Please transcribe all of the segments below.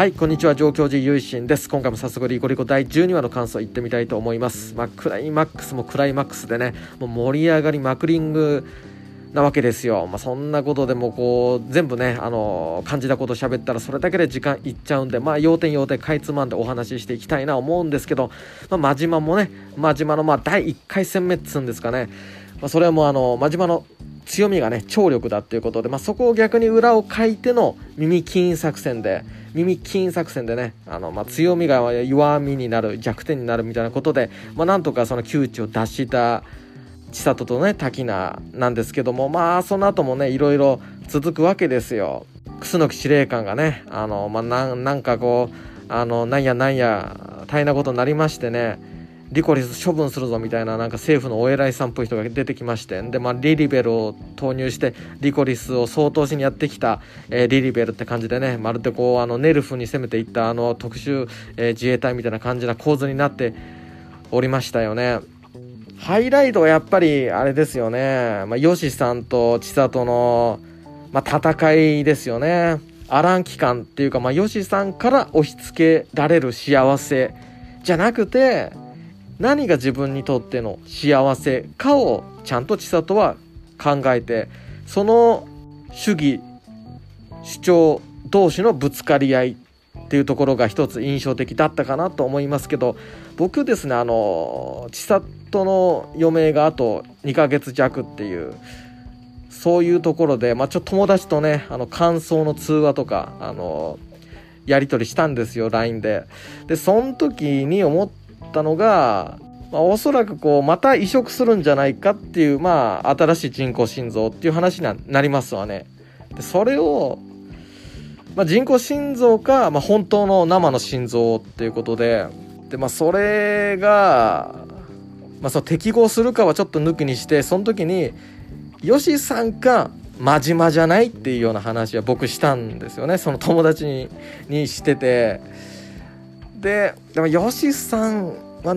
はいこんにちは。上京寺ゆいしんです。今回も早速リコリコ第12話の感想いってみたいと思います。まあクライマックスもクライマックスでねもう盛り上がりまくりングなわけですよ、まあ、そんなことでもこう全部ね、あの感じたこと喋ったらそれだけで時間いっちゃうんで、まあ、要点要点かいつまんでお話ししていきたいな思うんですけど、まあ、真島もね真島のまあ第1回戦目っつうんですかね、まあ、それはもうあの真島の強みがね聴力だっていうことで、まあ、そこを逆に裏をかいての耳金作戦で耳金作戦でねあの、まあ、強みが弱みになる弱点になるみたいなことで、まあ、なんとかその窮地を脱した千里とね滝名なんですけどもまあその後もねいろいろ続くわけですよ。楠木司令官がねあの、まあ、なんかこうあのなんやなんや大変なことになりましてねリコリス処分するぞみたいななんか政府のお偉いさんっぽい人が出てきましてで、まあ、リリベルを投入してリコリスを総統しにやってきた、えー、リリベルって感じでねまるでこうあのネルフに攻めていったあの特殊、えー、自衛隊みたいな感じな構図になっておりましたよね。ハイライトはやっぱりあれですよね、まあ、ヨシさんと千里の、まあ、戦いですよね。アラン期間っていうか、まあ、ヨシさんから押し付けられる幸せじゃなくて何が自分にとっての幸せかをちゃんと千里は考えてその主義主張同士のぶつかり合いっていうところが一つ印象的だったかなと思いますけど僕ですねあの千里の余命があと2ヶ月弱っていうそういうところで、まあ、ちょっと友達とねあの感想の通話とかあのやり取りしたんですよ LINE で。でその時に思っったのが、まあ、おそらくこうまた移植するんじゃないかっていう、まあ、新しい人工心臓っていう話になりますわね。でそれを、まあ、人工心臓か、まあ、本当の生の心臓っていうことでで、まあ、それが、まあ、その適合するかはちょっと抜きにしてその時によしさんか真島じゃないっていうような話は僕したんですよねその友達ににしてて。ででもヨシさんは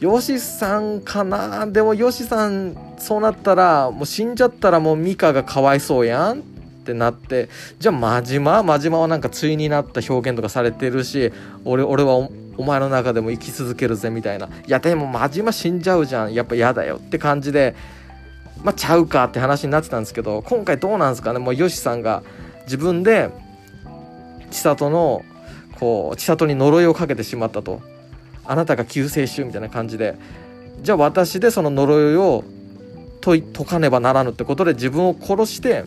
ヨシさんかな？でもヨシさんそうなったらもう死んじゃったらもうミカがかわいそうやん？ってなってじゃあ真島？真島はなんか対になった表現とかされてるし俺俺はお前の中でも生き続けるぜみたいな。いやでも真島死んじゃうじゃん。やっぱ嫌だよ。って感じでまあちゃうかって話になってたんですけど今回どうなんですかね？もうヨシさんが自分で千里のこう千里に呪いをかけてしまったと。あなたが救世主みたいな感じで。じゃあ私でその呪いを解解かねばならぬってことで自分を殺して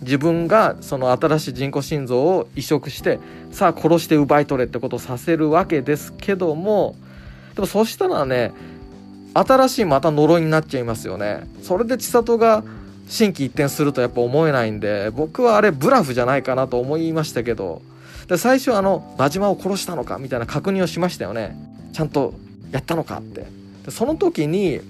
自分がその新しい人工心臓を移植してさあ殺して奪い取れってことをさせるわけですけどもでもそしたらね新しいまた呪いになっちゃいますよね。それで千里が心機一転するとやっぱ思えないんで僕はあれブラフじゃないかなと思いましたけどで最初あの真島を殺したのかみたいな確認をしましたよね。ちゃんとやったのかって。でその時に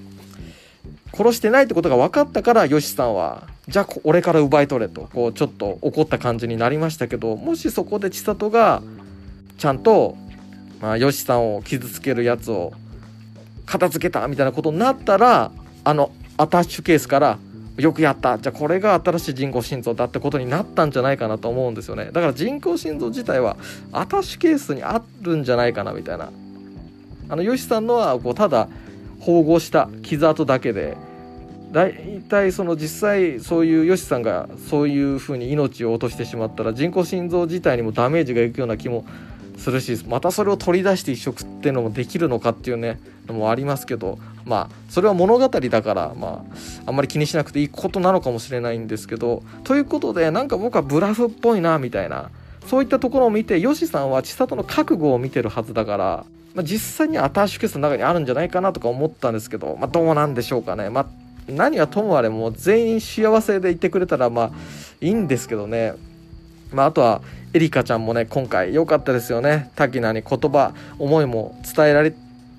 殺してないってことが分かったからよしさんはじゃあ俺から奪い取れとこうちょっと怒った感じになりましたけどもしそこで千里がちゃんと、まあ、よしさんを傷つけるやつを片付けたみたいなことになったらあのアタッシュケースからよくやった。じゃあこれが新しい人工心臓だってことになったんじゃないかなと思うんですよね。だから人工心臓自体はアタッシュケースにあるんじゃないかなみたいな。あのヨシさんのはこうただ縫合した傷跡だけで大体その実際そういうヨシさんがそういうふうに命を落としてしまったら人工心臓自体にもダメージがいくような気もするしまたそれを取り出して移植っていうのもできるのかっていうねのもありますけどまあそれは物語だからまああんまり気にしなくていいことなのかもしれないんですけどということでなんか僕はブラフっぽいなみたいなそういったところを見てヨシさんは千里の覚悟を見てるはずだから、まあ、実際にアタッシュケースの中にあるんじゃないかなとか思ったんですけど、まあ、どうなんでしょうかね。まあ何はともあれも全員幸せでいてくれたらまあいいんですけどねまあ、あとはエリカちゃんもね今回良かったですよね滝名に言葉思いも伝えられっ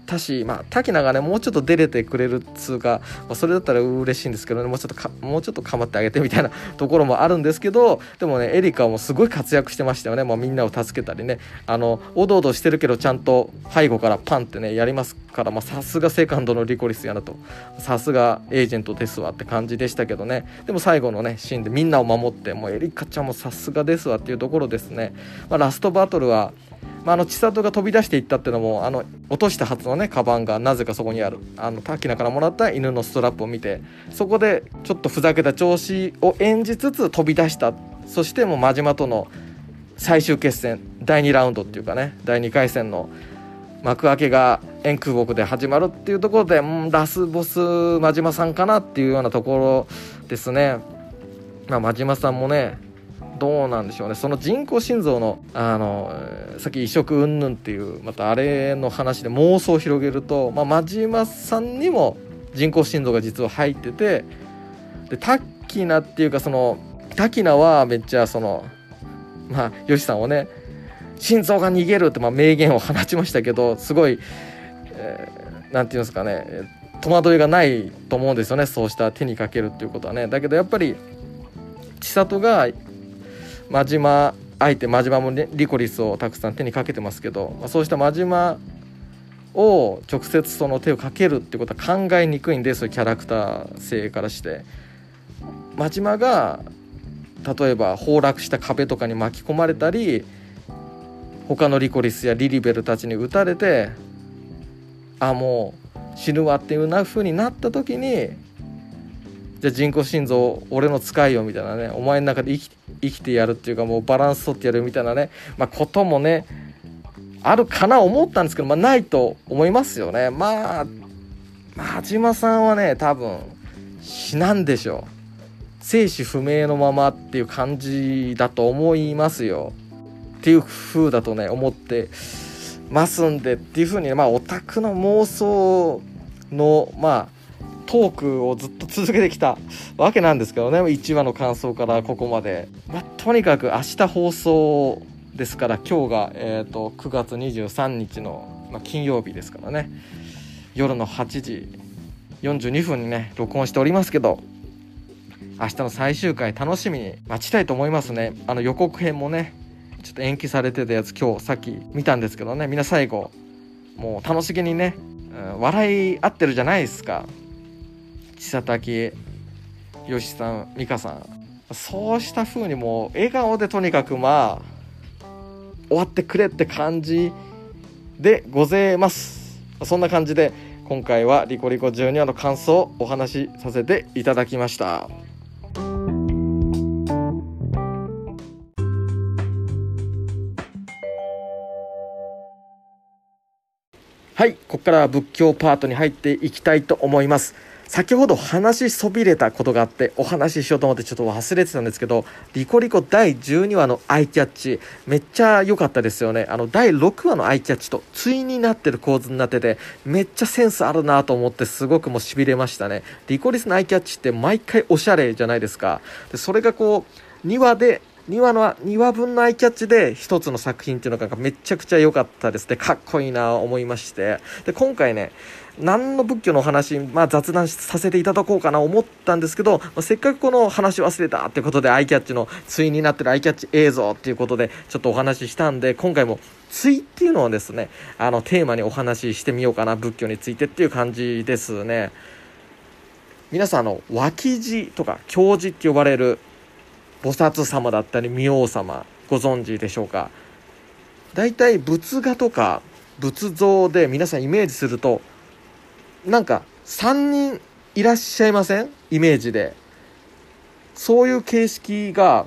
たし、まあ、滝名がねもうちょっと出れてくれるっつうか、まあ、それだったら嬉しいんですけどねもうちょっとかもうちょっと構ってあげてみたいな ところもあるんですけどでもねエリカもすごい活躍してましたよね、まあ、みんなを助けたりね。あのおどおどしてるけどちゃんと背後からパンってねやりますからさすがセカンドのリコリスやなと。さすがエージェントですわって感じでしたけどね。でも最後のねシーンでみんなを守ってもうエリカちゃんもさすがですわっていうところですね、まあ、ラストバトルはまあ、あの千里が飛び出していったっていうのもあの落としたはずのねカバンがなぜかそこにあるあの滝名からもらった犬のストラップを見てそこでちょっとふざけた調子を演じつつ飛び出したそしてもう真島との最終決戦第2ラウンドっていうかね第2回戦の幕開けが円空国で始まるっていうところで、ん、ラスボス真島さんかなっていうようなところですね。まあ、真島さんもねどうなんでしょうね。その人工心臓のあのさっき移植云々っていうまたあれの話で妄想を広げると、まあ、真島さんにも人工心臓が実は入っててでタッキナっていうかそのタキナはめっちゃそのまあヨシさんをね心臓が逃げるってまあ名言を放ちましたけどすごい、えー、ていうんですかね戸惑いがないと思うんですよね。そうした手にかけるっていうことはね。だけどやっぱり千里が真島相手真島も、ね、リコリスをたくさん手にかけてますけど、まあ、そうした真島を直接その手をかけるってことは考えにくいんでそういうキャラクター性からして。真島が例えば崩落した壁とかに巻き込まれたり他のリコリスやリリベルたちに撃たれてあもう死ぬわっていうな風になった時にじゃあ人工心臓俺の使いよみたいなねお前の中で生き生きてやるっていうかもうバランス取ってやるみたいなね、まあ、こともねあるかな思ったんですけど、まあ、ないと思いますよね。まあ真島さんはね多分死なんでしょう。生死不明のままっていう感じだと思いますよ。っていう風だとね思ってますんでっていう風にねまあオタクの妄想のまあトークをずっと続けてきたわけなんですけどね1話の感想からここまで、まあ、とにかく明日放送ですから今日が、えーと、9月23日の、まあ、金曜日ですからね。夜の8時42分にね録音しておりますけど明日の最終回楽しみに待ちたいと思いますね。あの予告編もねちょっと延期されてたやつ今日さっき見たんですけどねみんな最後もう楽しげにね、うん、笑い合ってるじゃないですか。千佐竹よしさん美香さん。そうした風にもう笑顔でとにかくまあ終わってくれって感じでございます。そんな感じで今回はリコリコ12話の感想をお話しさせていただきました。はいここからは仏教パートに入っていきたいと思います。先ほど話しそびれたことがあってお話ししようと思ってちょっと忘れてたんですけどリコリコ第12話のアイキャッチめっちゃ良かったですよね。あの第6話のアイキャッチと対になってる構図になっててめっちゃセンスあるなと思ってすごくもうしびれましたね。リコリスのアイキャッチって毎回おしゃれじゃないですか。でそれがこう2話で2話の2話分のアイキャッチで1つの作品っていうのがめちゃくちゃ良かったです。ねかっこいいな思いまして。で今回ね何の仏教のお話、まあ、雑談させていただこうかな思ったんですけど、まあ、せっかくこの話忘れたってことでアイキャッチの対になってるアイキャッチ映像っていうことでちょっとお話ししたんで今回も対っていうのをですねあのテーマにお話ししてみようかな仏教についてっていう感じですね。皆さんあの脇地とか教示って呼ばれる菩薩様だったり明王様ご存知でしょうか？大体仏画とか仏像で皆さんイメージするとなんか3人いらっしゃいません？イメージで。そういう形式が、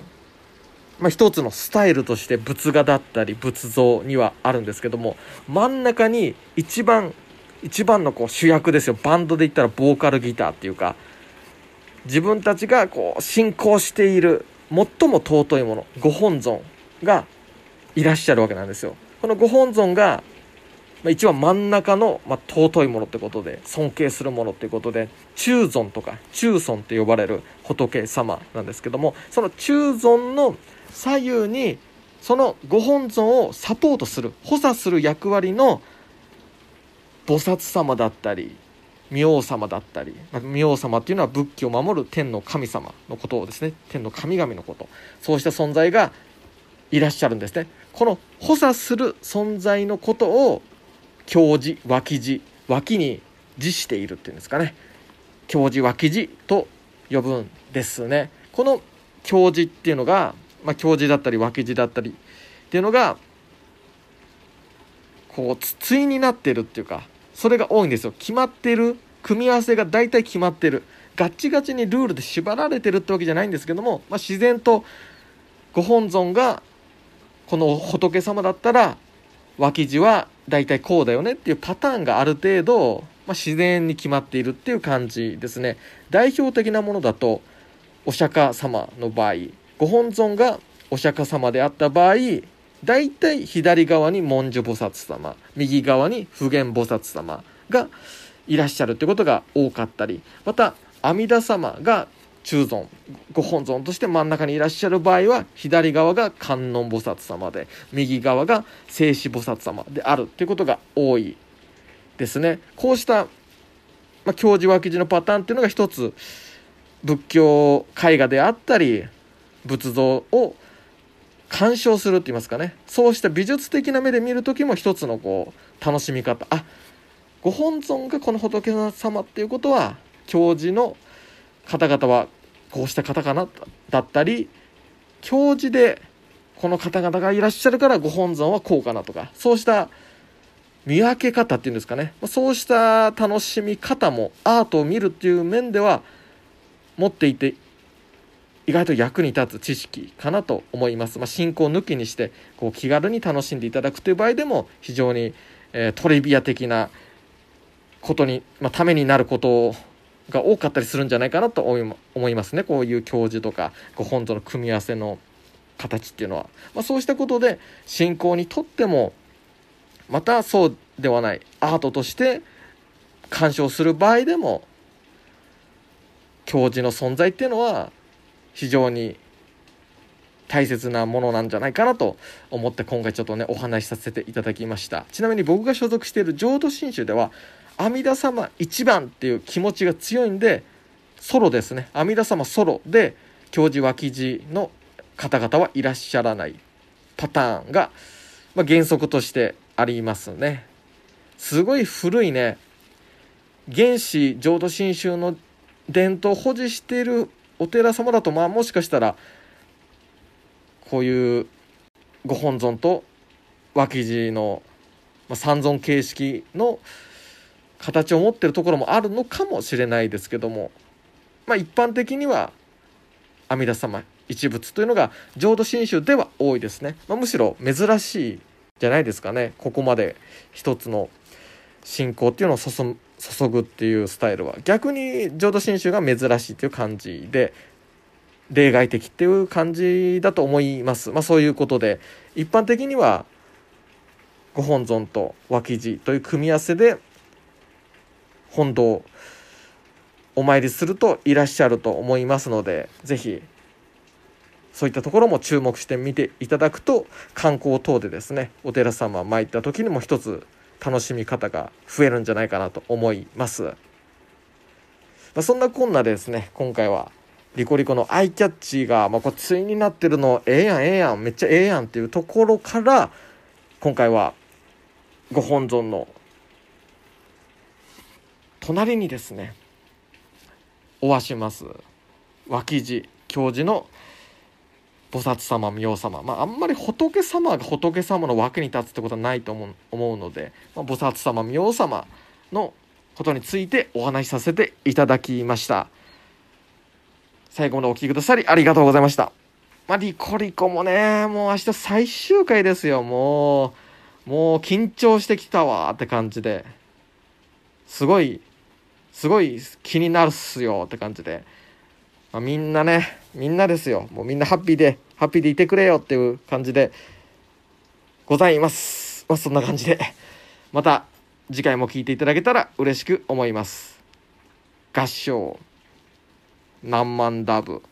まあ、一つのスタイルとして仏画だったり仏像にはあるんですけども真ん中に一番一番のこう主役ですよ。バンドで言ったらボーカルギターっていうか自分たちがこう信仰している最も尊いものご本尊がいらっしゃるわけなんですよ。このご本尊がまあ、一番真ん中の、まあ、尊いものってことで尊敬するものってことで中尊とか中尊って呼ばれる仏様なんですけどもその中尊の左右にそのご本尊をサポートする補佐する役割の菩薩様だったり明王様だったり明王様っていうのは仏教を守る天の神様のことをですね天の神々のことそうした存在がいらっしゃるんですね。この補佐する存在のことを教示脇地脇に辞しているっていうんですかね。教示脇地と呼ぶんですね。この教示っていうのが、まあ、教示だったり脇地だったりっていうのがこう対になってるっていうかそれが多いんですよ。決まってる組み合わせが大体決まってる。ガッチガチにルールで縛られてるってわけじゃないんですけども、まあ、自然とご本尊がこの仏様だったら脇地は大体こうだよねっていうパターンがある程度、まあ、自然に決まっているっていう感じですね。代表的なものだとお釈迦様の場合ご本尊がお釈迦様であった場合大体左側に文殊菩薩様右側に普賢菩薩様がいらっしゃるってことが多かったりまた阿弥陀様が中尊ご本尊として真ん中にいらっしゃる場合は左側が観音菩薩様で右側が静止菩薩様であるっていうことが多いですね。こうした、まあ、教授脇地のパターンっていうのが一つ仏教絵画であったり仏像を鑑賞するって言いますかね。そうした美術的な目で見る時も一つのこう楽しみ方。あご本尊がこの仏様っていうことは教授の方々はこうした方かなだったり教授でこの方々がいらっしゃるからご本尊はこうかなとかそうした見分け方っていうんですかね。そうした楽しみ方もアートを見るっていう面では持っていて意外と役に立つ知識かなと思います。まあ、進行抜きにしてこう気軽に楽しんでいただくという場合でも非常に、えー、トリビア的なことに、まあ、ためになることが多かったりするんじゃないかなと思いますねこういう教授とかご本尊の組み合わせの形っていうのは、まあ、そうしたことで信仰にとってもまたそうではないアートとして鑑賞する場合でも教授の存在っていうのは非常に大切なものなんじゃないかなと思って今回ちょっとねお話しさせていただきました。ちなみに僕が所属している浄土真宗では阿弥陀様一番っていう気持ちが強いんでソロですね。阿弥陀様ソロで教授脇地の方々はいらっしゃらないパターンが、まあ、原則としてありますね。すごい古いね。原始浄土真宗の伝統を保持しているお寺様だとまあもしかしたらこういうご本尊と脇地の、まあ、三尊形式の形を持ってるところもあるのかもしれないですけどもまあ一般的には阿弥陀様一仏というのが浄土真宗では多いですね、まあ、むしろ珍しいじゃないですかね。ここまで一つの信仰っていうのを注ぐっていうスタイルは逆に浄土真宗が珍しいっていう感じで例外的っていう感じだと思います。まあ、そういうことで一般的にはご本尊と脇地という組み合わせで本堂お参りするといらっしゃると思いますので是非そういったところも注目してみていただくと観光等でですねお寺様参った時にも一つ楽しみ方が増えるんじゃないかなと思います。まあ、そんなこんなでですね、今回はリコリコのアイキャッチが、まあ、これ対になってるのええやんええやんめっちゃええやんっていうところから今回はご本尊の隣にですねおわします脇地教授の菩薩様明王様、まあ、あんまり仏様が仏様の枠に立つってことはないと思う思うので、まあ、菩薩様明王様のことについてお話しさせていただきました。最後までお聴きくださりありがとうございました。まあ、リコリコもねもう明日最終回ですよ。もうもう緊張してきたわって感じで。すごいすごい気になるっすよって感じで。まあ、みんなねみんなですよ。もうみんなハッピーでハッピーでいてくれよっていう感じでございます。まあそんな感じで。また次回も聴いていただけたら嬉しく思います。合唱。何万ダブ。